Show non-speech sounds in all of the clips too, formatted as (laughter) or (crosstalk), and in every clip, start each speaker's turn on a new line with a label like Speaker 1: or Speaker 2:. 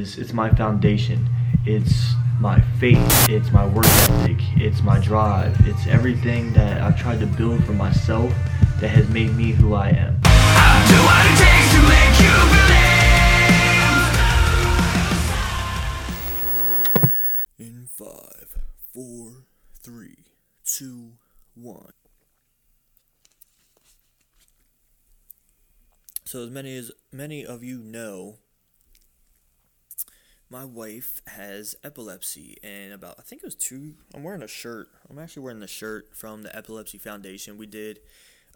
Speaker 1: It's, it's my foundation. It's my faith. It's my work ethic. It's my drive. It's everything that I've tried to build for myself that has made me who I am.
Speaker 2: In five, four, three, two, one. So as many as many of you know, my wife has epilepsy, and about I think it was two. I'm wearing a shirt. I'm actually wearing the shirt from the Epilepsy Foundation. We did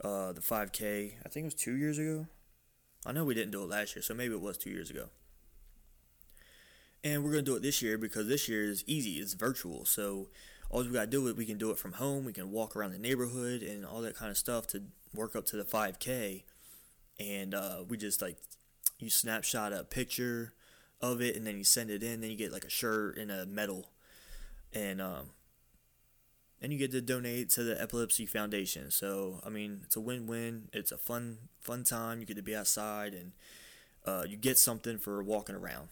Speaker 2: uh, the 5K. I think it was two years ago. I know we didn't do it last year, so maybe it was two years ago. And we're gonna do it this year because this year is easy. It's virtual, so all we gotta do is we can do it from home. We can walk around the neighborhood and all that kind of stuff to work up to the 5K. And uh, we just like you snapshot a picture of it, and then you send it in. Then you get like a shirt and a medal, and um, and you get to donate to the Epilepsy Foundation. So I mean, it's a win-win. It's a fun fun time. You get to be outside, and uh, you get something for walking around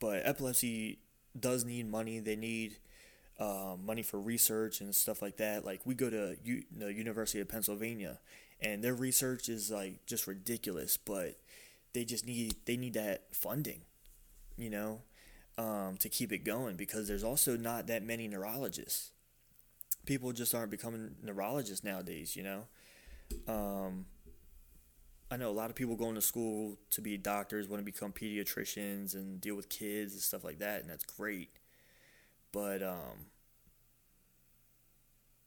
Speaker 2: but epilepsy does need money. They need um, money for research and stuff like that. Like we go to U- the University of Pennsylvania, and their research is like just ridiculous, but they just need they need that funding, you know, um, to keep it going because there's also not that many neurologists. People just aren't becoming neurologists nowadays, you know. Um, I know a lot of people going to school to be doctors, want to become pediatricians and deal with kids and stuff like that, and that's great. But um,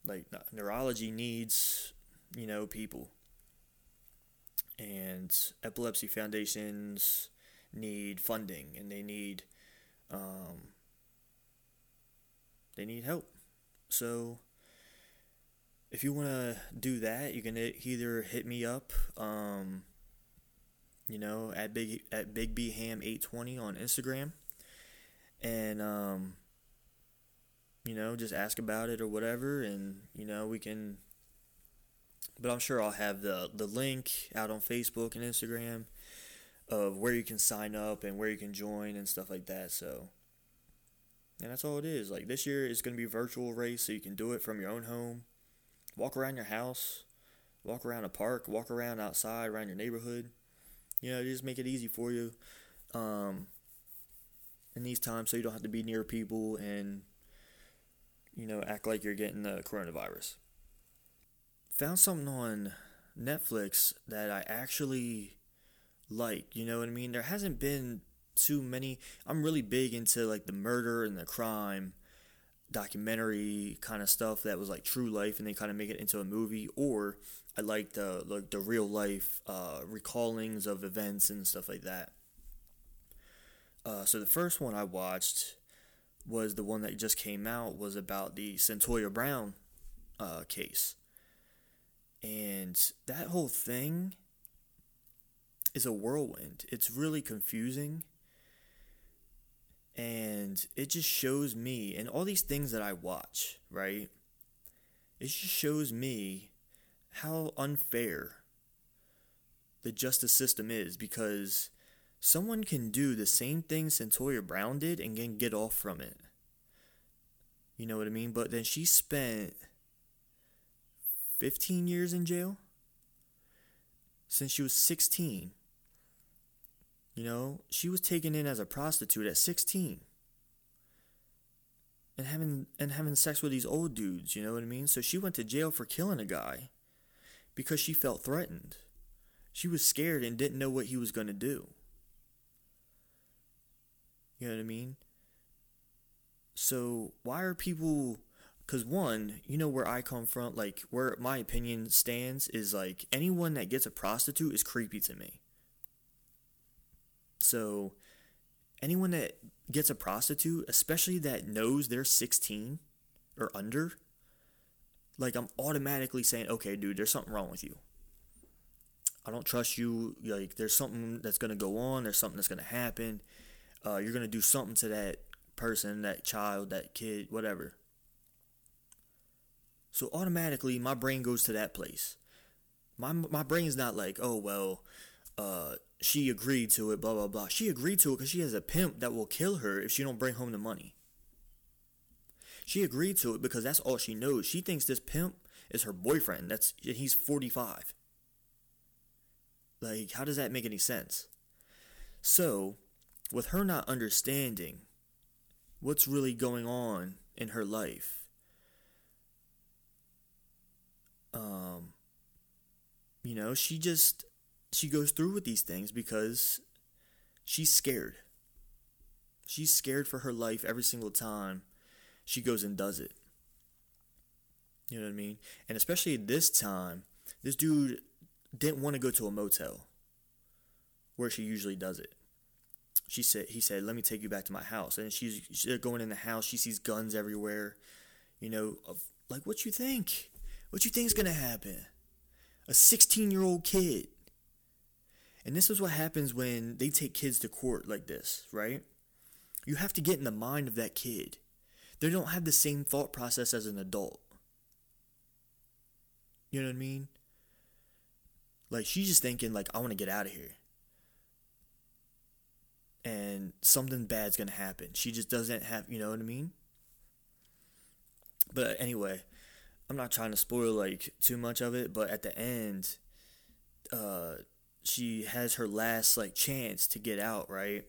Speaker 2: like neurology needs, you know, people, and epilepsy foundations need funding, and they need, um, they need help. So if you want to do that, you can either hit me up, um, you know, at big at Big B Ham eight twenty on Instagram, and um, you know, just ask about it or whatever, and you know, we can. But I'm sure I'll have the the link out on Facebook and Instagram of where you can sign up and where you can join and stuff like that. So. And that's all it is. Like this year is going to be virtual race, so you can do it from your own home walk around your house, walk around a park, walk around outside, around your neighborhood. You know, just make it easy for you um, in these times so you don't have to be near people and, you know, act like you're getting the coronavirus. Found something on Netflix that I actually like. You know what I mean? There hasn't been too many. I'm really big into like the murder and the crime documentary kind of stuff that was like true life and they kind of make it into a movie or I like the like the real life uh, recallings of events and stuff like that. Uh, so the first one I watched was the one that just came out was about the Cyntoia Brown uh, case, and that whole thing is a whirlwind. It's really confusing and it just shows me and all these things that I watch, right? It just shows me how unfair the justice system is because someone can do the same thing Cyntoia Brown did and can get off from it. You know what I mean? But then she spent 15 years in jail since she was 16. You know, she was taken in as a prostitute at 16. And having and having sex with these old dudes, you know what I mean? So she went to jail for killing a guy because she felt threatened. She was scared and didn't know what he was going to do. You know what I mean? So, why are people because one, you know where I come from, like where my opinion stands is like anyone that gets a prostitute is creepy to me. So anyone that gets a prostitute, especially that knows they're 16 or under, like I'm automatically saying, okay, dude, there's something wrong with you. I don't trust you. Like, there's something that's going to go on. There's something that's going to happen. Uh, you're going to do something to that person, that child, that kid, whatever. So automatically, my brain goes to that place. My my brain's not like, oh well, uh, she agreed to it, blah blah blah. She agreed to it because she has a pimp that will kill her if she don't bring home the money. She agreed to it because that's all she knows. She thinks this pimp is her boyfriend. That's and he's forty five. Like, how does that make any sense? So, with her not understanding what's really going on in her life, um, you know, she just she goes through with these things because she's scared. She's scared for her life every single time she goes and does it. You know what I mean? And especially this time, this dude didn't want to go to a motel where she usually does it. She said he said, "Let me take you back to my house." And she's, she's going in the house. She sees guns everywhere. You know, like what you think? What you think's gonna happen? A 16 year old kid. And this is what happens when they take kids to court like this, right? You have to get in the mind of that kid. They don't have the same thought process as an adult. You know what I mean? Like she's just thinking like I want to get out of here. And something bad's going to happen. She just doesn't have, you know what I mean? But anyway, I'm not trying to spoil like too much of it, but at the end uh she has her last like chance to get out, right?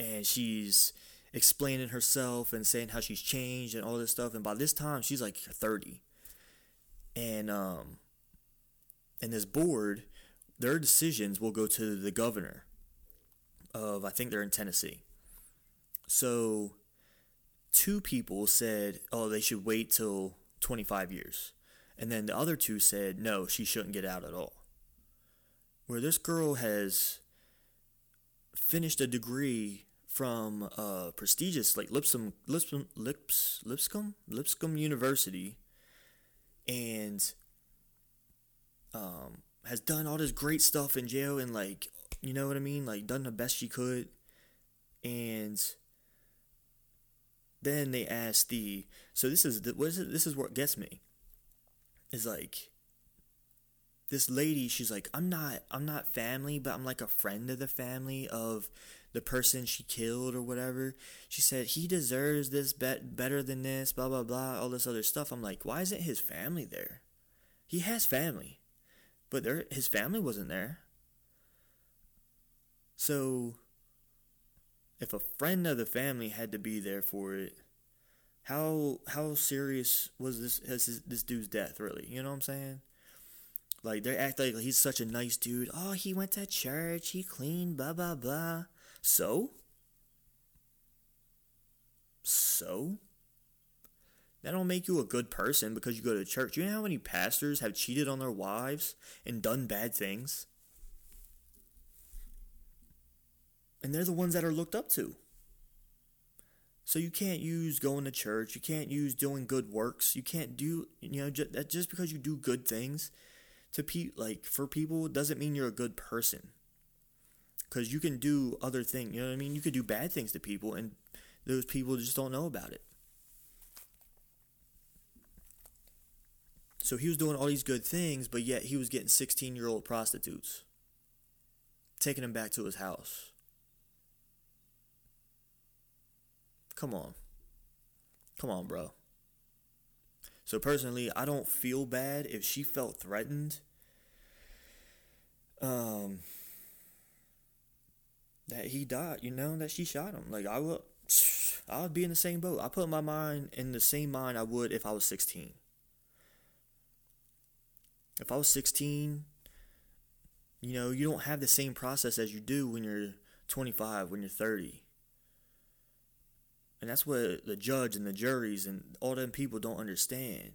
Speaker 2: And she's explaining herself and saying how she's changed and all this stuff and by this time she's like 30 and um and this board their decisions will go to the governor of I think they're in Tennessee. So two people said, "Oh, they should wait till 25 years." And then the other two said, "No, she shouldn't get out at all." Where this girl has finished a degree from a prestigious like Lipscomb Lipscomb Lips Lipscomb Lipscomb University and um, has done all this great stuff in jail and like you know what I mean, like done the best she could, and then they asked the so this is the, what is it? This is what gets me. Is like this lady. She's like, I'm not I'm not family, but I'm like a friend of the family of the person she killed or whatever. She said he deserves this bet better than this, blah blah blah, all this other stuff. I'm like, why isn't his family there? He has family, but there his family wasn't there. So, if a friend of the family had to be there for it, how how serious was this his, this dude's death really? You know what I'm saying? Like they act like he's such a nice dude. Oh, he went to church, he cleaned, blah blah blah. So? So? That don't make you a good person because you go to church. You know how many pastors have cheated on their wives and done bad things? And they're the ones that are looked up to. So you can't use going to church. You can't use doing good works. You can't do you know just, just because you do good things to pe like for people doesn't mean you're a good person. Cuz you can do other things, you know what I mean? You could do bad things to people and those people just don't know about it. So he was doing all these good things, but yet he was getting 16-year-old prostitutes taking them back to his house. Come on. Come on, bro. So personally, I don't feel bad if she felt threatened. Um that he died, you know, that she shot him. Like I would (sighs) I would be in the same boat. I put my mind in the same mind I would if I was 16. If I was 16, you know, you don't have the same process as you do when you're 25, when you're 30. And that's what the judge and the juries and all them people don't understand.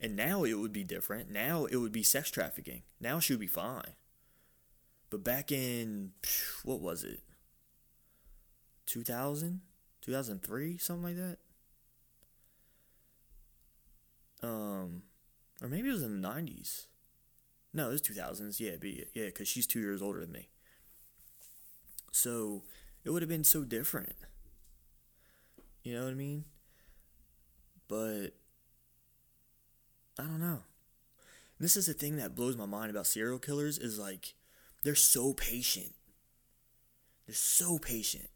Speaker 2: And now it would be different. Now it would be sex trafficking. Now she would be fine. But back in, what was it? 2000? 2003? Something like that? Um, or maybe it was in the 90s. No, it was 2000s. Yeah, be yeah, because she's two years older than me. So it would have been so different. You know what I mean? But I don't know. This is the thing that blows my mind about serial killers is like they're so patient. They're so patient.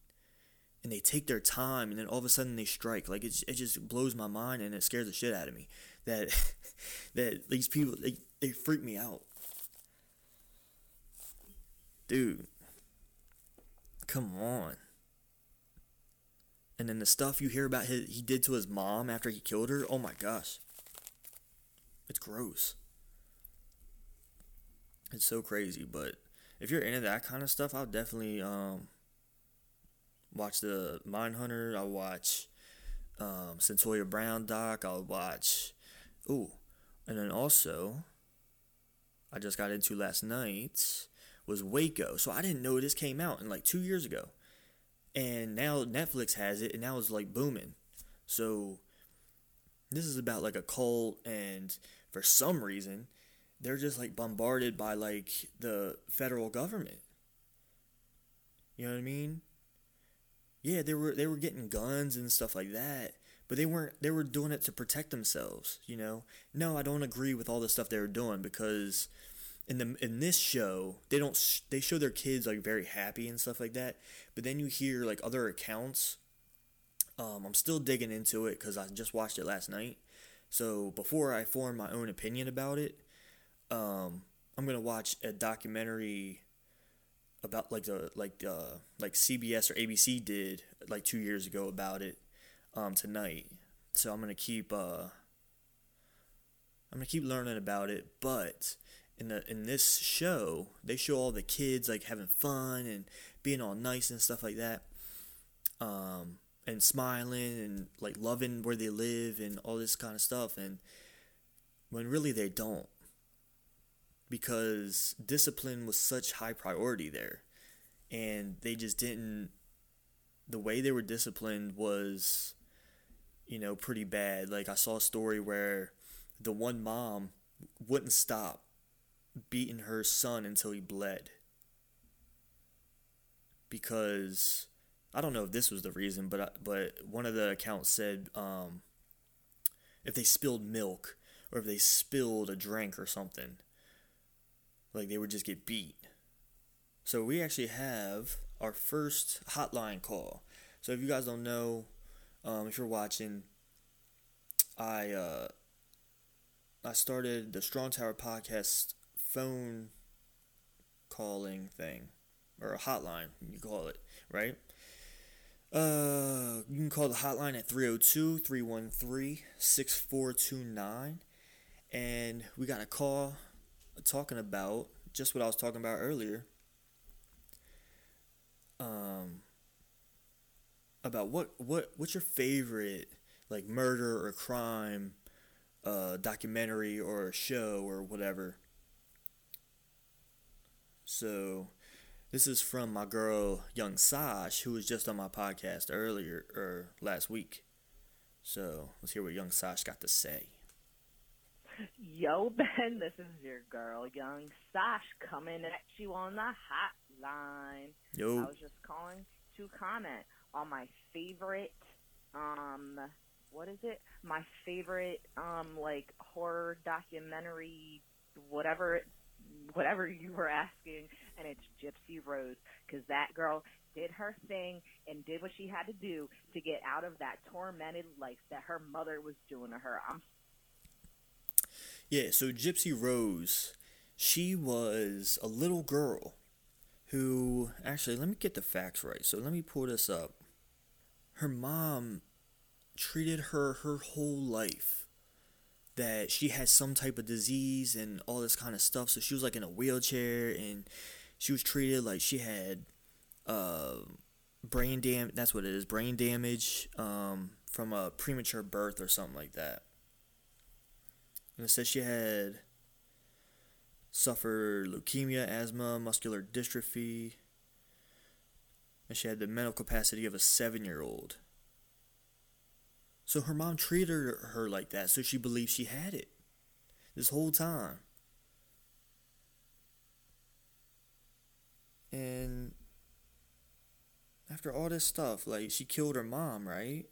Speaker 2: And they take their time and then all of a sudden they strike. Like it, it just blows my mind and it scares the shit out of me that (laughs) that these people they, they freak me out. Dude. Come on. And then the stuff you hear about his, he did to his mom after he killed her, oh my gosh. It's gross. It's so crazy, but if you're into that kind of stuff, I'll definitely um watch the Mindhunter. I'll watch um Cyntoia Brown doc. I'll watch ooh, and then also I just got into last night was Waco. So I didn't know this came out in like two years ago, and now Netflix has it, and now it's like booming. So this is about like a cult, and for some reason they're just like bombarded by like the federal government. You know what I mean? Yeah, they were they were getting guns and stuff like that, but they weren't they were doing it to protect themselves, you know? No, I don't agree with all the stuff they were doing because in the in this show, they don't they show their kids like very happy and stuff like that, but then you hear like other accounts um, I'm still digging into it because I just watched it last night. So before I form my own opinion about it, um, I'm gonna watch a documentary about like the like uh like CBS or ABC did like two years ago about it um tonight. So I'm gonna keep uh I'm gonna keep learning about it, but in the in this show they show all the kids like having fun and being all nice and stuff like that. Um and smiling and like loving where they live and all this kind of stuff and when really they don't because discipline was such high priority there and they just didn't the way they were disciplined was you know pretty bad like i saw a story where the one mom wouldn't stop beating her son until he bled because i don't know if this was the reason but but one of the accounts said um, if they spilled milk or if they spilled a drink or something like they would just get beat. So we actually have our first hotline call. So if you guys don't know, um, if you're watching, I uh, I started the Strong Tower podcast phone calling thing or a hotline you call it right uh you can call the hotline at 302-313-6429 and we got a call talking about just what I was talking about earlier. Um, about what what what's your favorite like murder or crime uh, documentary or show or whatever. So this is from my girl Young Sash, who was just on my podcast earlier or last week. So let's hear what Young Sash got to say.
Speaker 3: Yo, Ben, this is your girl, Young Sash, coming at you on the hotline.
Speaker 2: Yo.
Speaker 3: I was just calling to comment on my favorite, um, what is it? My favorite, um, like horror documentary, whatever, whatever you were asking, and it's Gypsy Rose, because that girl did her thing and did what she had to do to get out of that tormented life that her mother was doing to her. I'm
Speaker 2: Yeah, so Gypsy Rose, she was a little girl who actually let me get the facts right. So let me pull this up. Her mom treated her her whole life that she had some type of disease and all this kind of stuff. So she was like in a wheelchair and she was treated like she had uh, brain dam that's what it is, brain damage um, from a premature birth or something like that. And it says she had suffered leukemia, asthma, muscular dystrophy, and she had the mental capacity of a seven year old. So her mom treated her, like that, so she believed she had it this whole time. And after all this stuff, like she killed her mom, right?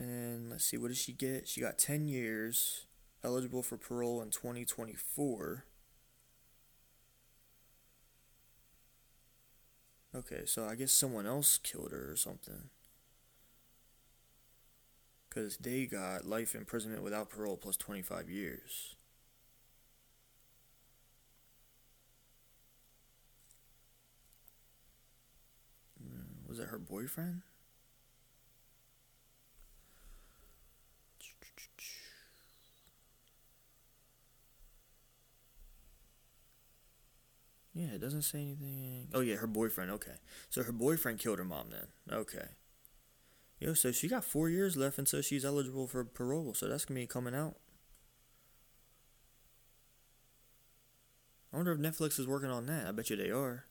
Speaker 2: And let's see, what did she get? She got 10 years, eligible for parole in 2024. Okay, so I guess someone else killed her or something. Because they got life imprisonment without parole plus 25 years. Mm, Was it her boyfriend? Yeah, it doesn't say anything. Oh yeah, her boyfriend. Okay, so her boyfriend killed her mom then. Okay. Yo, so she got four years left until she's eligible for parole. So that's gonna be coming out. I wonder if Netflix is working on that. I bet you they are.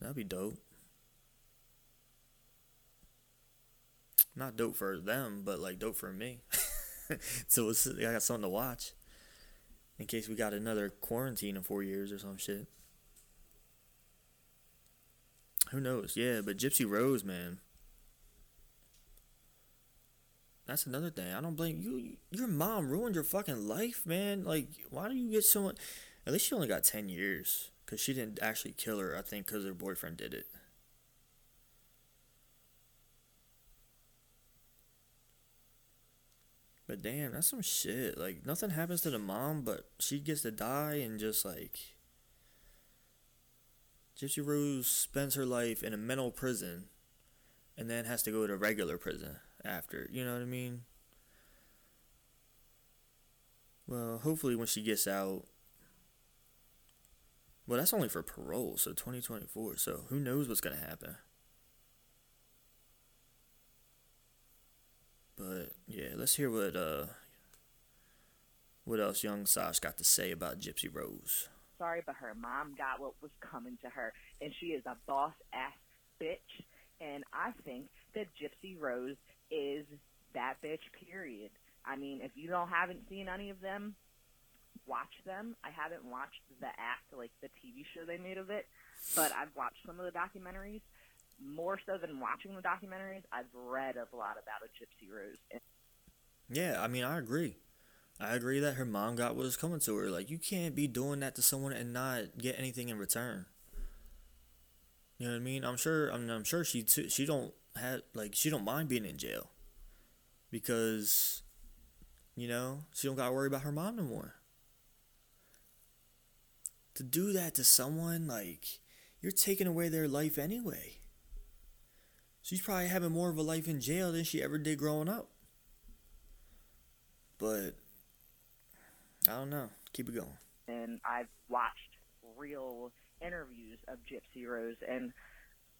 Speaker 2: That'd be dope. Not dope for them, but like dope for me. (laughs) so it's, I got something to watch in case we got another quarantine in four years or some shit. Who knows? Yeah, but Gypsy Rose, man. That's another thing. I don't blame you. Your mom ruined your fucking life, man. Like, why do you get so much? At least she only got 10 years. Because she didn't actually kill her, I think, because her boyfriend did it. But damn, that's some shit. Like, nothing happens to the mom, but she gets to die and just like. Gypsy Rose spends her life in a mental prison and then has to go to regular prison after. You know what I mean? Well, hopefully when she gets out. Well, that's only for parole, so 2024. So who knows what's going to happen? But yeah, let's hear what uh what else young Sash got to say about Gypsy Rose.
Speaker 3: Sorry, but her mom got what was coming to her, and she is a boss ass bitch. And I think that Gypsy Rose is that bitch. Period. I mean, if you don't haven't seen any of them, watch them. I haven't watched the act, like the TV show they made of it, but I've watched some of the documentaries. More so than watching the documentaries, I've read a lot about a Gypsy Rose.
Speaker 2: Yeah, I mean, I agree. I agree that her mom got what was coming to her. Like, you can't be doing that to someone and not get anything in return. You know what I mean? I'm sure. I mean, I'm sure she too, she don't have like she don't mind being in jail because you know she don't got to worry about her mom no more. To do that to someone like you're taking away their life anyway. She's probably having more of a life in jail than she ever did growing up. But I don't know. Keep it going.
Speaker 3: and I've watched real interviews of Gypsy Rose, and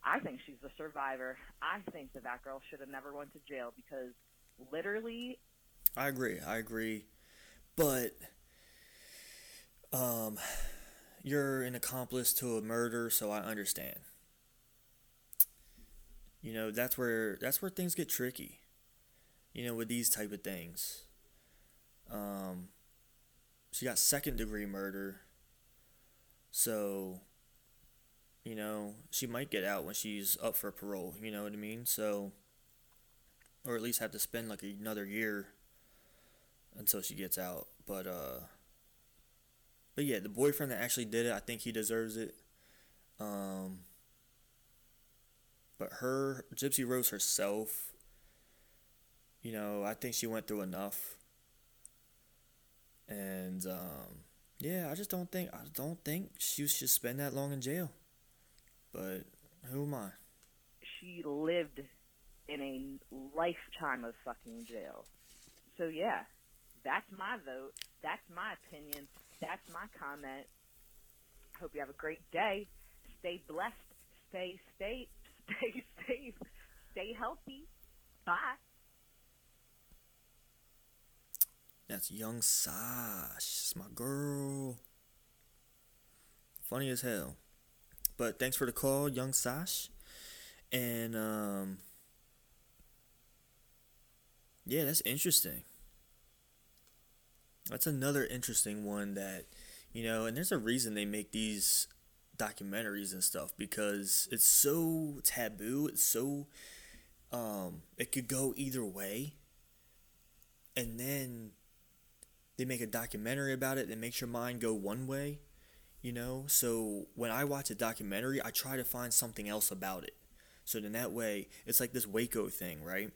Speaker 3: I think she's the survivor. I think that that girl should have never went to jail because literally,
Speaker 2: I agree. I agree. But um you're an accomplice to a murder, so I understand. You know, that's where that's where things get tricky. You know, with these type of things. Um she got second degree murder. So you know, she might get out when she's up for parole, you know what I mean? So or at least have to spend like another year until she gets out. But uh but yeah, the boyfriend that actually did it, I think he deserves it. Um but her Gypsy Rose herself, you know, I think she went through enough. And um yeah, I just don't think I don't think she should spend that long in jail. But who am I?
Speaker 3: she lived in a lifetime of fucking jail. So yeah, that's my vote. That's my opinion. That's my comment. I Hope you have a great day. Stay blessed. Stay (laughs) stay stay safe. Stay healthy. Bye.
Speaker 2: That's young Sash. It's my girl. Funny as hell. But thanks for the call, young Sash. And um Yeah, that's interesting. That's another interesting one that you know, and there's a reason they make these documentaries and stuff because it's so taboo, it's so um it could go either way. And then they make a documentary about it that makes your mind go one way, You know, so when I watch a documentary, I try to find something else about it. So then that way, it's like this Waco thing, right?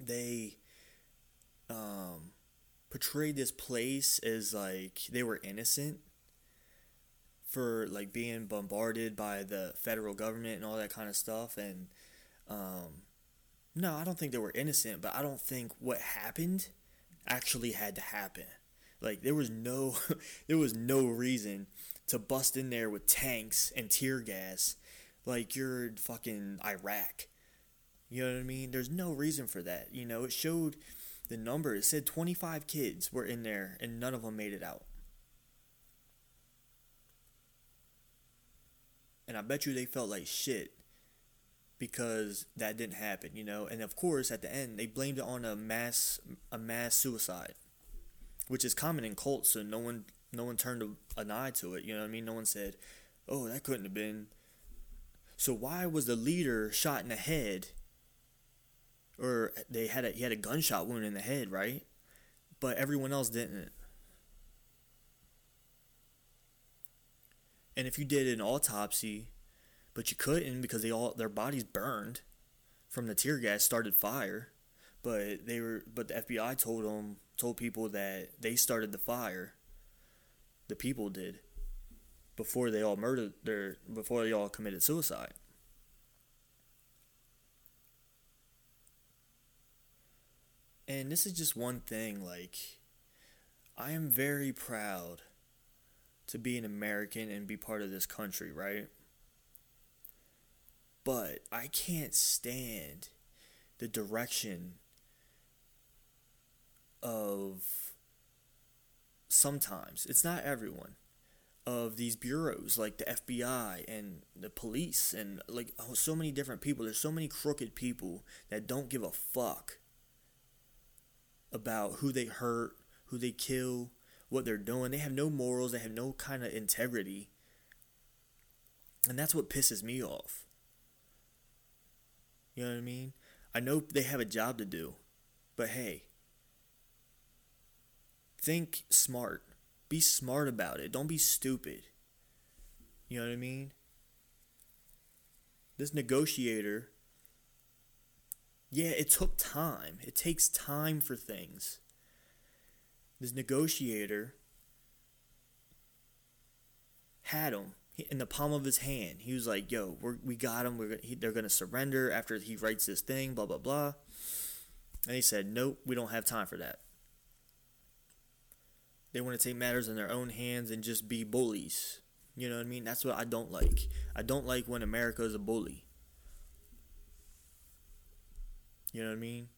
Speaker 2: They um, portrayed this place as like they were innocent for like being bombarded by the federal government and all that kind of stuff and um, no i don't think they were innocent but i don't think what happened actually had to happen. Like there was no (laughs) there was no reason to bust in there with tanks and tear gas like you're in fucking iraq. You know what i mean? There's no reason for that you know? It showed the number. It said 25 kids were in there and none of them made it out. And I bet you they felt like shit because that didn't happen, you know. And of course, at the end, they blamed it on a mass a mass suicide, which is common in cults. So no one no one turned an eye to it. You know what I mean? No one said, "Oh, that couldn't have been." So why was the leader shot in the head? Or they had a he had a gunshot wound in the head, right? But everyone else didn't. And if you did an autopsy, but you couldn't because they all their bodies burned from the tear gas started fire, but they were but the FBI told them told people that they started the fire. The people did before they all murdered their before they all committed suicide. And this is just one thing like I am very proud to be an American and be part of this country, right? But I can't stand the direction of sometimes, it's not everyone, of these bureaus like the FBI and the police and like oh, so many different people. There's so many crooked people that don't give a fuck about who they hurt, who they kill, what they're doing. They have no morals, they have no kind of integrity. And that's what pisses me off. You know what I mean? I know they have a job to do, but hey, think smart. Be smart about it. Don't be stupid. You know what I mean? This negotiator, yeah, it took time. It takes time for things this negotiator had him in the palm of his hand. He was like, "Yo, we we got him. We're he, they're gonna surrender after he writes this thing." Blah blah blah. And he said, "Nope, we don't have time for that." They want to take matters in their own hands and just be bullies. You know what I mean? That's what I don't like. I don't like when America is a bully. You know what I mean?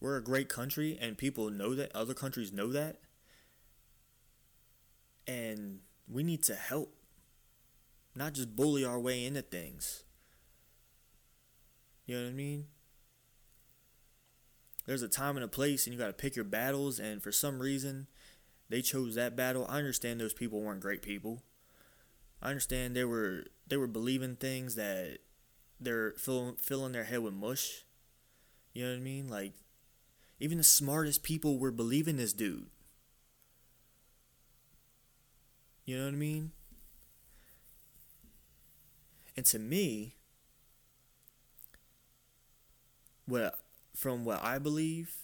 Speaker 2: We're a great country and people know that, other countries know that. And we need to help, not just bully our way into things. You know what I mean? There's a time and a place, and you got to pick your battles. And for some reason, they chose that battle. I understand those people weren't great people. I understand they were they were believing things that they're filling filling their head with mush. You know what I mean? Like even the smartest people were believing this dude. You know what I mean? And to me, what from what I believe,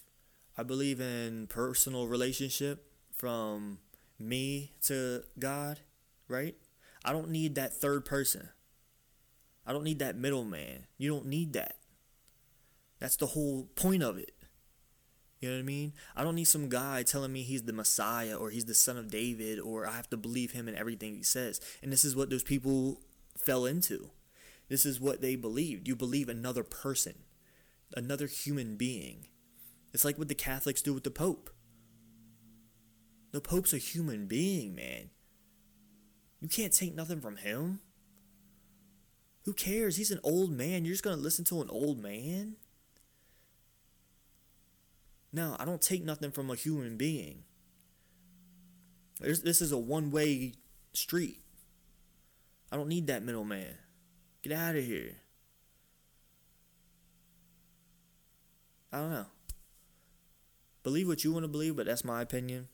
Speaker 2: I believe in personal relationship from me to God, right? I don't need that third person. I don't need that middleman. You don't need that. That's the whole point of it. You know what I mean? I don't need some guy telling me he's the Messiah or he's the son of David or I have to believe him in everything he says. And this is what those people fell into. This is what they believed. You believe another person, another human being. It's like what the Catholics do with the Pope. The Pope's a human being, man. You can't take nothing from him. Who cares? He's an old man. You're just going to listen to an old man? No, I don't take nothing from a human being. There's, this is a one way street. I don't need that middleman. Get out of here. I don't know. Believe what you want to believe, but that's my opinion.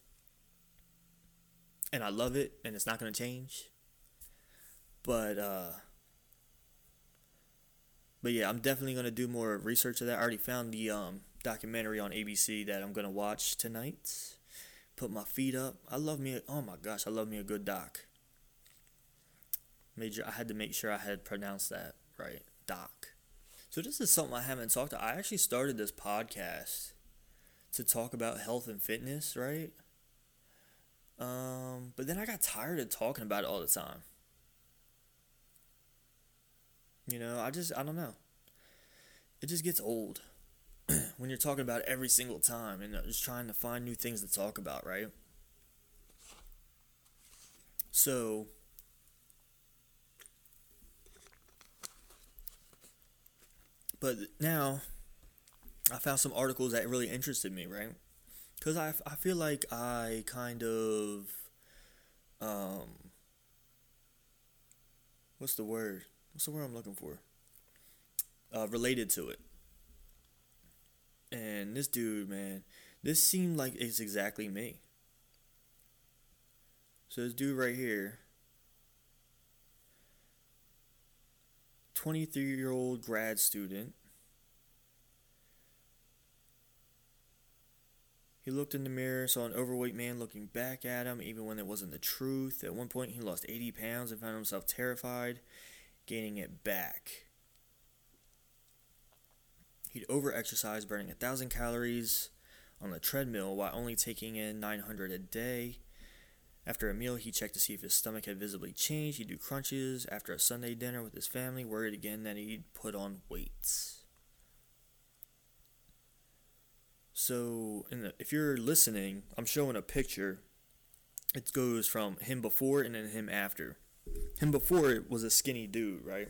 Speaker 2: and I love it, and it's not gonna change. But uh, but yeah, I'm definitely gonna do more research of that. I already found the um documentary on ABC that I'm gonna watch tonight. Put my feet up. I love me. Oh my gosh, I love me a good doc. Major. I had to make sure I had pronounced that right. Doc. So this is something I haven't talked to. I actually started this podcast to talk about health and fitness, right? Um, but then I got tired of talking about it all the time. You know, I just I don't know. It just gets old (clears throat) when you're talking about every single time and just trying to find new things to talk about, right? So but now I found some articles that really interested me, right? Because I, I feel like I kind of, um, what's the word? What's the word I'm looking for? Uh, related to it. And this dude, man, this seemed like it's exactly me. So this dude right here, 23 year old grad student. He looked in the mirror, saw an overweight man looking back at him, even when it wasn't the truth. At one point, he lost 80 pounds and found himself terrified, gaining it back. He'd overexercised, burning 1,000 calories on the treadmill while only taking in 900 a day. After a meal, he checked to see if his stomach had visibly changed. He'd do crunches after a Sunday dinner with his family, worried again that he'd put on weights. So, the, if you're listening, I'm showing a picture. It goes from him before and then him after. Him before was a skinny dude, right?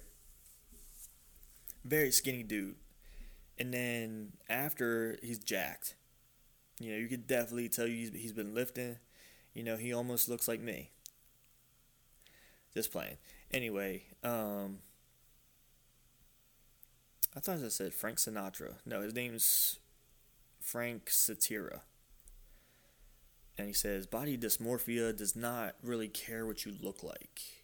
Speaker 2: Very skinny dude. And then after, he's jacked. You know, you could definitely tell you he's, been lifting you know, he almost looks like me. Just playing. Anyway, um, I thought I said Frank Sinatra. No, his name's Frank Satira. And he says, body dysmorphia does not really care what you look like.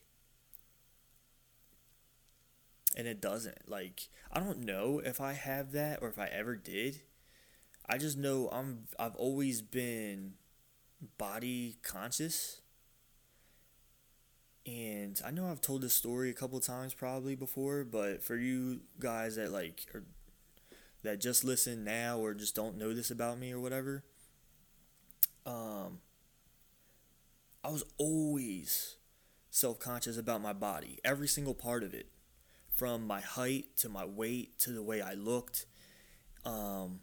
Speaker 2: And it doesn't. Like, I don't know if I have that or if I ever did. I just know I'm I've always been body conscious. And I know I've told this story a couple times probably before, but for you guys that like or that just listen now or just don't know this about me or whatever, um I was always self-conscious about my body, every single part of it, from my height to my weight to the way I looked. Um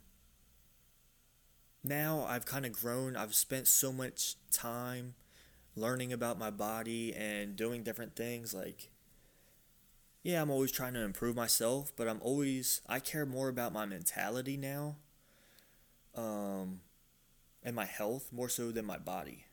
Speaker 2: now I've kind of grown. I've spent so much time learning about my body and doing different things. Like, yeah, I'm always trying to improve myself, but I'm always, I care more about my mentality now um, and my health more so than my body.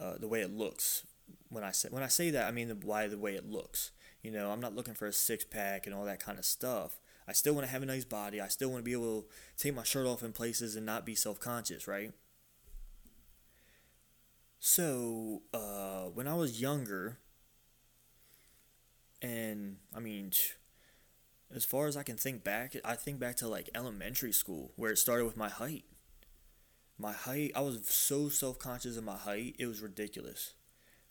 Speaker 2: Uh, the way it looks. When I say when I say that, I mean the why the way it looks. You know, I'm not looking for a six pack and all that kind of stuff. I still want to have a nice body. I still want to be able to take my shirt off in places and not be self conscious, right? So, uh, when I was younger, and I mean, as far as I can think back, I think back to like elementary school where it started with my height. My height, I was so self conscious of my height, it was ridiculous.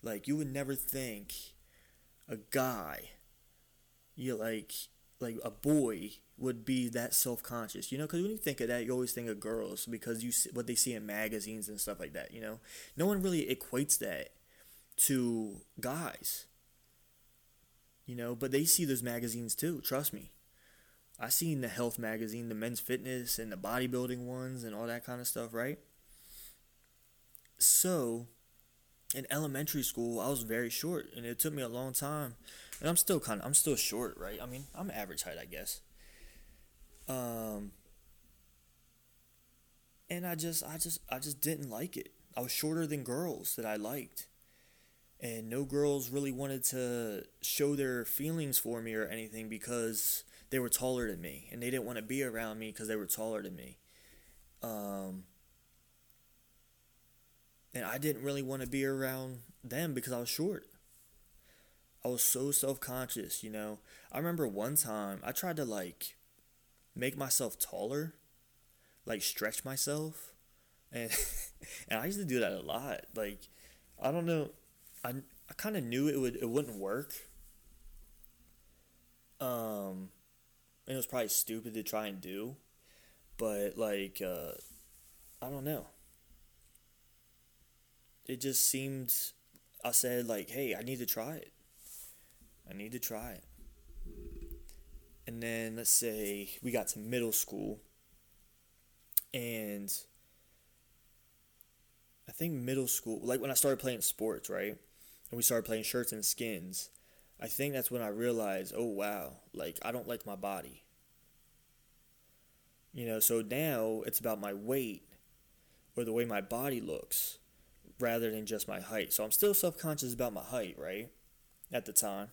Speaker 2: Like, you would never think a guy, you like, like a boy would be that self-conscious you know? Because when you think of that you always think of girls because you see what they see in magazines and stuff like that you know? No one really equates that to guys you know? But they see those magazines too trust me. I seen the health magazine the men's fitness and the bodybuilding ones and all that kind of stuff right? So in elementary school i was very short and it took me a long time and I'm still kind of I'm still short, right? I mean, I'm average height, I guess. Um, and I just I just I just didn't like it. I was shorter than girls that I liked. And no girls really wanted to show their feelings for me or anything because they were taller than me and they didn't want to be around me because they were taller than me. Um, and I didn't really want to be around them because I was short. I was so self conscious, you know. I remember one time I tried to like make myself taller, like stretch myself, and (laughs) and I used to do that a lot. Like I don't know, I I kind of knew it would it wouldn't work. Um, and it was probably stupid to try and do, but like uh, I don't know. It just seemed. I said like, hey, I need to try it. I need to try it. And then let's say we got to middle school, and I think middle school, like when I started playing sports, right? And we started playing shirts and skins. I think that's when I realized, oh wow, like I don't like my body. You know, so now it's about my weight or the way my body looks rather than just my height. So I'm still self conscious about my height, right? At the time.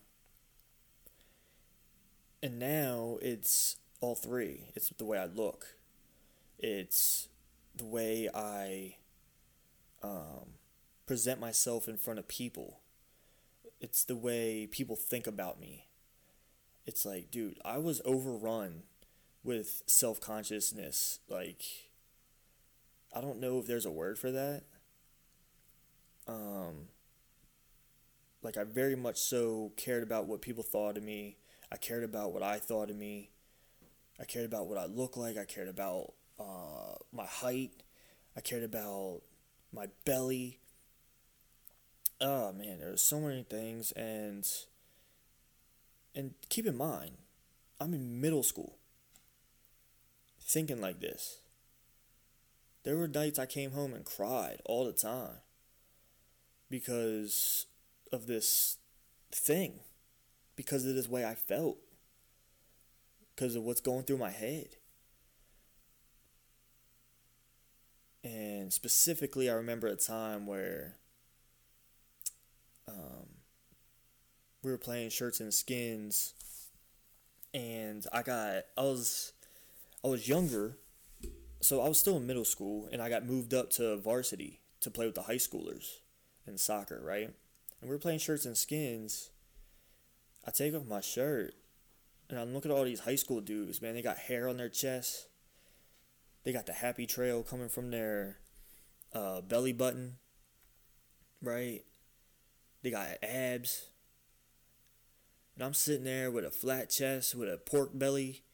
Speaker 2: And now it's all three. It's the way I look. It's the way I um, present myself in front of people. It's the way people think about me. It's like, dude, I was overrun with self consciousness. Like, I don't know if there's a word for that. Um, like, I very much so cared about what people thought of me. I cared about what I thought of me. I cared about what I looked like. I cared about uh, my height. I cared about my belly. Oh man, there's so many things, and and keep in mind, I'm in middle school. Thinking like this. There were nights I came home and cried all the time because of this thing, because of this way I felt, because of what's going through my head. And specifically, I remember a time where um, we were playing shirts and skins, and I got I was I was younger, so I was still in middle school, and I got moved up to varsity to play with the high schoolers in soccer, right? And we were playing shirts and skins. I take off my shirt, and I look at all these high school dudes. Man, they got hair on their chest. They got the happy trail coming from their uh, belly button, right? They got abs. And I'm sitting there with a flat chest, with a pork belly,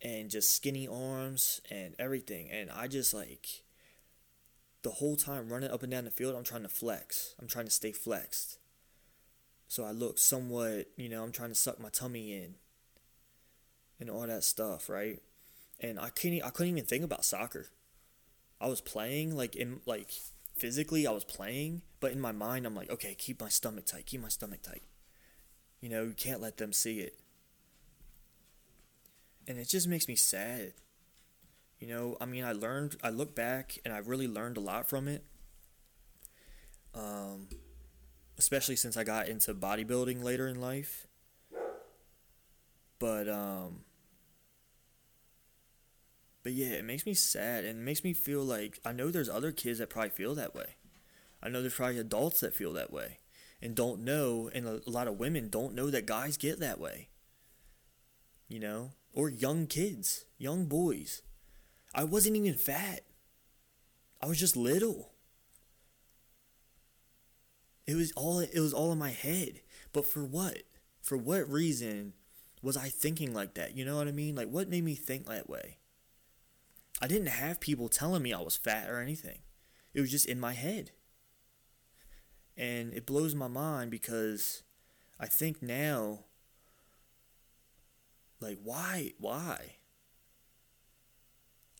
Speaker 2: and just skinny arms and everything. And I just like the whole time running up and down the field, I'm trying to flex. I'm trying to stay flexed. So I look somewhat, you know, I'm trying to suck my tummy in and all that stuff, right? And I couldn't I couldn't even think about soccer. I was playing like in like physically I was playing, but in my mind I'm like, okay, keep my stomach tight, keep my stomach tight. You know, you can't let them see it. And it just makes me sad. You know, I mean, I learned, I look back and I really learned a lot from it. Um, especially since I got into bodybuilding later in life. But, um, but yeah, it makes me sad and it makes me feel like I know there's other kids that probably feel that way. I know there's probably adults that feel that way and don't know, and a lot of women don't know that guys get that way. You know, or young kids, young boys. I wasn't even fat. I was just little. It was all it was all in my head. But for what? For what reason was I thinking like that? You know what I mean? Like what made me think that way? I didn't have people telling me I was fat or anything. It was just in my head. And it blows my mind because I think now like why why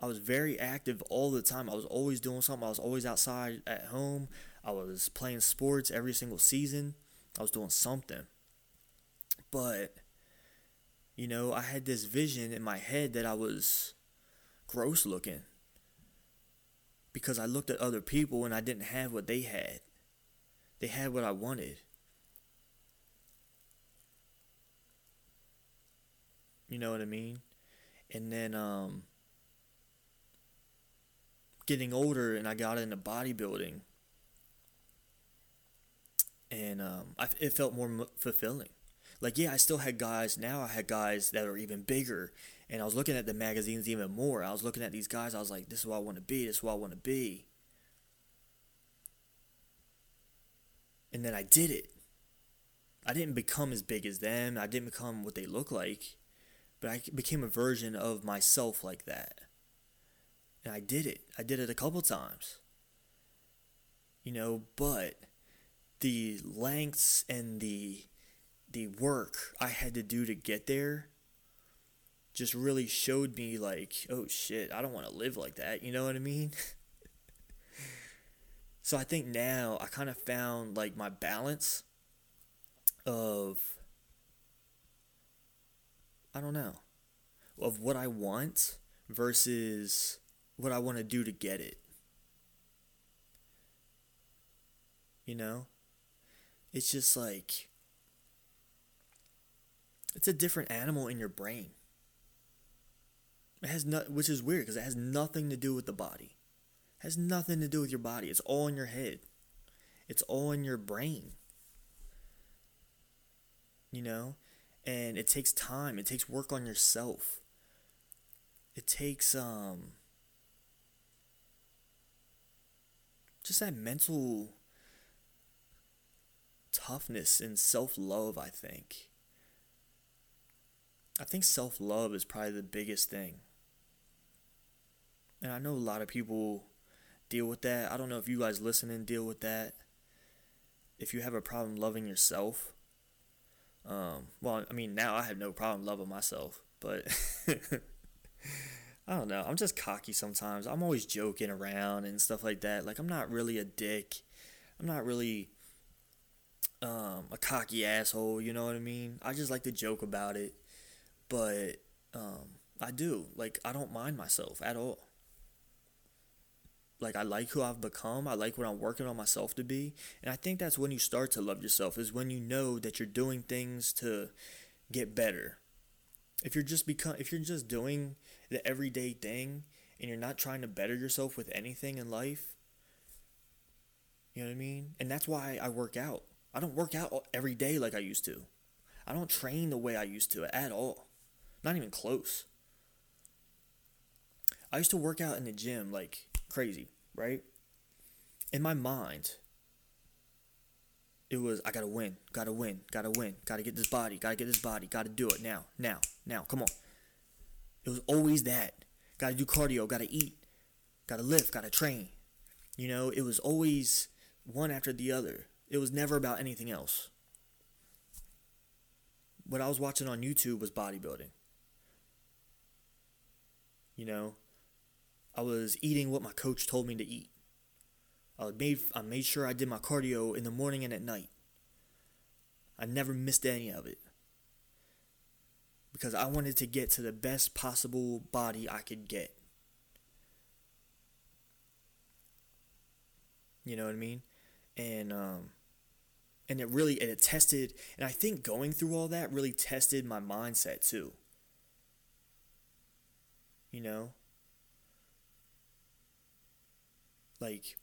Speaker 2: I was very active all the time. I was always doing something. I was always outside at home. I was playing sports every single season. I was doing something. But you know, I had this vision in my head that I was gross looking because I looked at other people and I didn't have what they had. They had what I wanted. You know what I mean? And then um getting older and I got into bodybuilding and um, I, it felt more fulfilling. Like, yeah, I still had guys. Now I had guys that are even bigger, and I was looking at the magazines even more. I was looking at these guys. I was like, this is what I want to be. This is what I want to be. And then I did it. I didn't become as big as them. I didn't become what they look like, but I became a version of myself like that. And I did it. I did it a couple times. You know, but the lengths and the the work I had to do to get there just really showed me like, oh shit, I don't want to live like that, you know what I mean? (laughs) so I think now I kind of found like my balance of I don't know, of what I want versus what I want to do to get it. You know? It's just like it's a different animal in your brain. It has not, which is weird because it has nothing to do with the body. It has nothing to do with your body. It's all in your head. It's all in your brain. You know, and it takes time. It takes work on yourself. It takes um just that mental toughness and self-love, I think. I think self love is probably the biggest thing. And I know a lot of people deal with that. I don't know if you guys listening deal with that. If you have a problem loving yourself, um, well, I mean, now I have no problem loving myself, but (laughs) I don't know. I'm just cocky sometimes. I'm always joking around and stuff like that. Like, I'm not really a dick. I'm not really um, a cocky asshole, you know what I mean? I just like to joke about it but um, I do. Like, I don't mind myself at all. Like, I like who I've become. I like what I'm working on myself to be. And I think that's when you start to love yourself, is when you know that you're doing things to get better. If you're just become if you're just doing the everyday thing and you're not trying to better yourself with anything in life, you know what I mean? And that's why I work out. I don't work out every day like I used to. I don't train the way I used to at all. Not even close. I used to work out in the gym like crazy, right? In my mind, it was I gotta win, gotta win, gotta win, gotta get this body, gotta get this body, gotta do it now, now, now, come on. It was always that. Gotta do cardio, gotta eat, gotta lift, gotta train. You know, it was always one after the other. It was never about anything else. What I was watching on YouTube was bodybuilding. You know, I was eating what my coach told me to eat. I made I made sure I did my cardio in the morning and at night. I never missed any of it. Because I wanted to get to the best possible body I could get. You know what I mean? And um and it really and it tested and I think going through all that really tested my mindset too you know? Like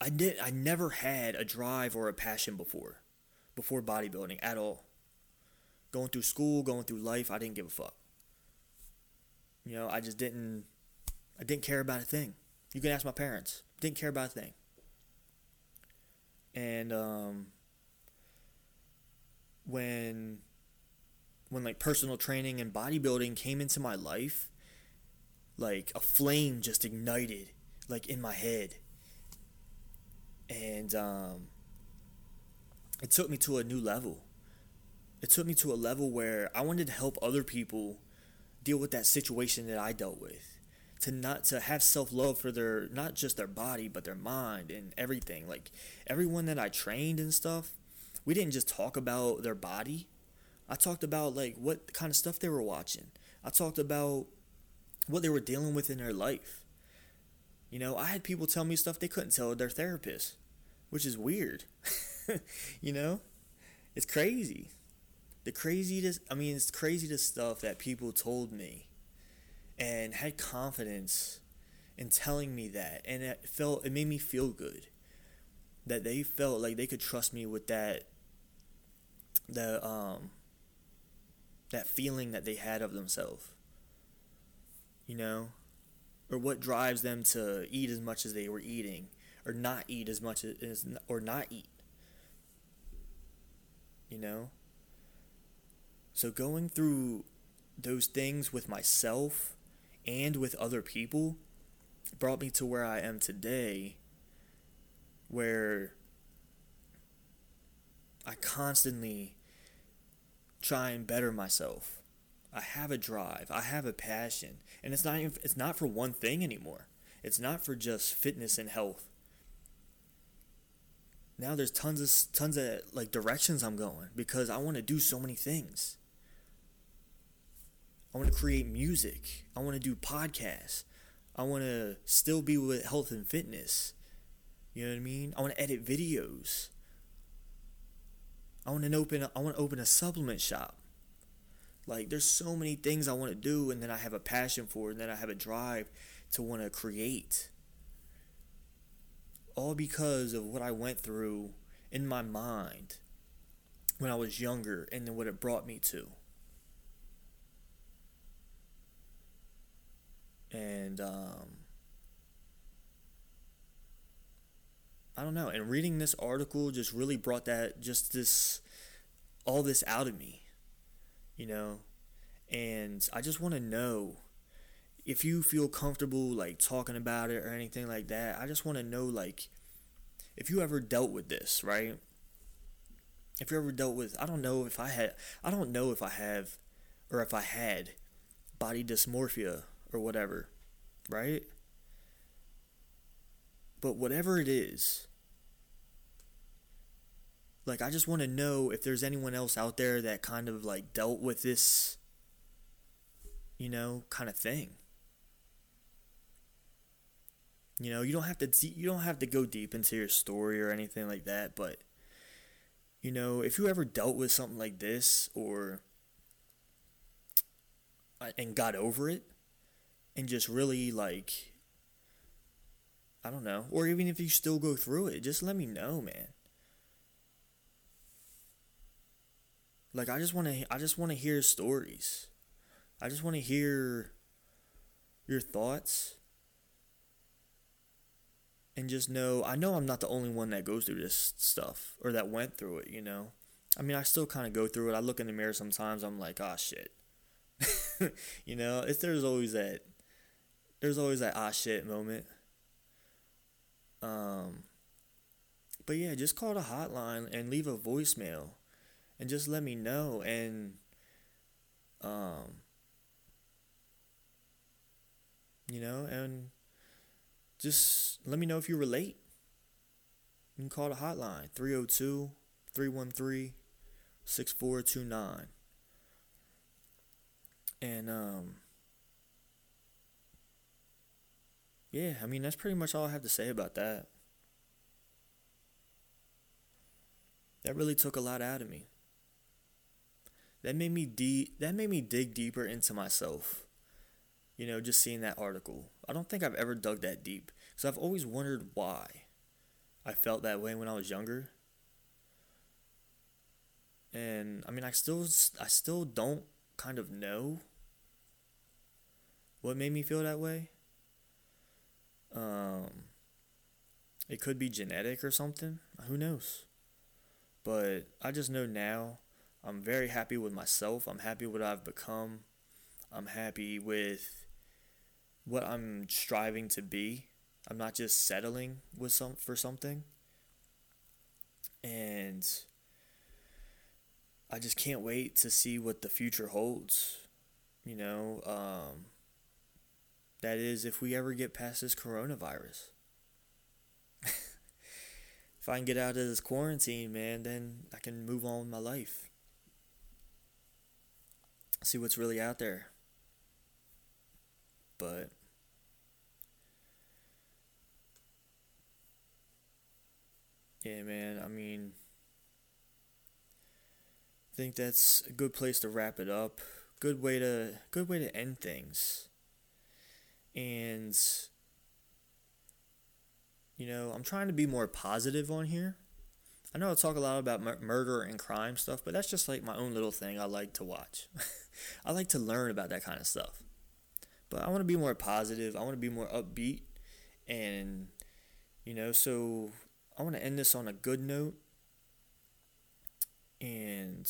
Speaker 2: I did I never had a drive or a passion before before bodybuilding at all. Going through school, going through life, I didn't give a fuck. You know, I just didn't I didn't care about a thing. You can ask my parents. Didn't care about a thing. And um when when like personal training and bodybuilding came into my life, like a flame just ignited like in my head. And um it took me to a new level. It took me to a level where I wanted to help other people deal with that situation that I dealt with. To not to have self love for their not just their body but their mind and everything. Like everyone that I trained and stuff, we didn't just talk about their body I talked about like what kind of stuff they were watching. I talked about what they were dealing with in their life. You know, I had people tell me stuff they couldn't tell their therapist, which is weird. (laughs) you know? It's crazy. The craziest I mean, it's crazy the stuff that people told me and had confidence in telling me that and it felt it made me feel good. that they felt like they could trust me with that the um that feeling that they had of themselves you know or what drives them to eat as much as they were eating or not eat as much as or not eat you know so going through those things with myself and with other people brought me to where I am today where I constantly try and better myself. I have a drive, I have a passion, and it's not even, it's not for one thing anymore. It's not for just fitness and health. Now there's tons of tons of like directions I'm going because I want to do so many things. I want to create music. I want to do podcasts. I want to still be with health and fitness. You know what I mean? I want to edit videos. I want to open I want to open a supplement shop. Like there's so many things I want to do and then I have a passion for and then I have a drive to want to create. All because of what I went through in my mind when I was younger and then what it brought me to. And um I don't know. And reading this article just really brought that, just this, all this out of me, you know? And I just want to know if you feel comfortable, like, talking about it or anything like that. I just want to know, like, if you ever dealt with this, right? If you ever dealt with, I don't know if I had, I don't know if I have, or if I had body dysmorphia or whatever, right? But whatever it is, like I just want to know if there's anyone else out there that kind of like dealt with this, you know, kind of thing. You know, you don't have to you don't have to go deep into your story or anything like that, but you know, if you ever dealt with something like this or uh, and got over it and just really like I don't know. Or even if you still go through it, just let me know, man. Like I just want to I just want to hear stories. I just want to hear your thoughts. And just know I know I'm not the only one that goes through this stuff or that went through it, you know. I mean, I still kind of go through it. I look in the mirror sometimes. I'm like, "Ah, oh, shit." (laughs) you know, it's there's always that there's always that ah shit moment. Um, but yeah, just call the hotline and leave a voicemail, and just let me know. And um, you know, and just let me know if you relate. You can call the hotline 302 313 6429. And um yeah, I mean, that's pretty much all I have to say about that. That really took a lot out of me. That made me de- that made me dig deeper into myself. You know, just seeing that article. I don't think I've ever dug that deep because I've always wondered why I felt that way when I was younger. And I mean, I still I still don't kind of know what made me feel that way. Um, it could be genetic or something. Who knows? But I just know now I'm very happy with myself. I'm happy with what I've become. I'm happy with what I'm striving to be. I'm not just settling with some for something. And I just can't wait to see what the future holds. You know, um, that is, if we ever get past this coronavirus. (laughs) if I can get out of this quarantine, man, then I can move on with my life. See what's really out there. But. Yeah, man, I mean. I think that's a good place to wrap it up. Good way to good way to end things and you know, I'm trying to be more positive on here. I know I talk a lot about mur- murder and crime stuff, but that's just like my own little thing I like to watch. (laughs) I like to learn about that kind of stuff. But I want to be more positive. I want to be more upbeat. And, you know, so I want to end this on a good note. And.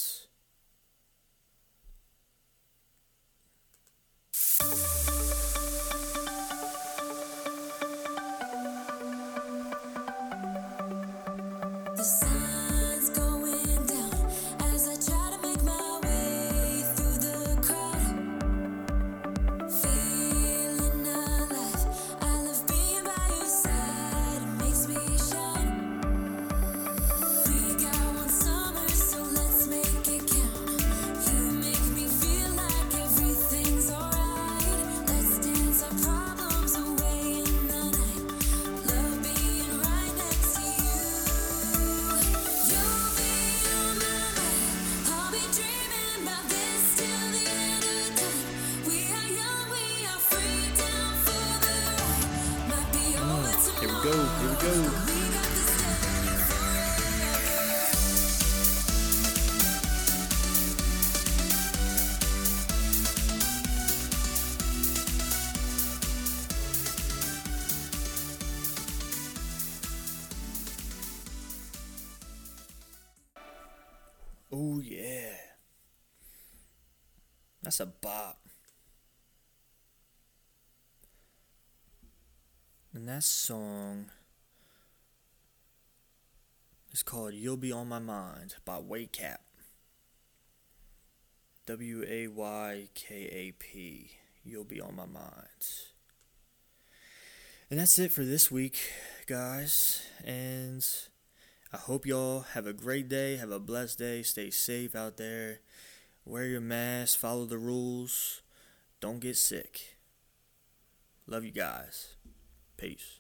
Speaker 4: The
Speaker 2: That song is called You'll Be On My Mind by Waykap. W A Y K A P. You'll Be On My Mind. And that's it for this week, guys. And I hope y'all have a great day, have a blessed day, stay safe out there, wear your mask, follow the rules, don't get sick. Love you guys. Peace.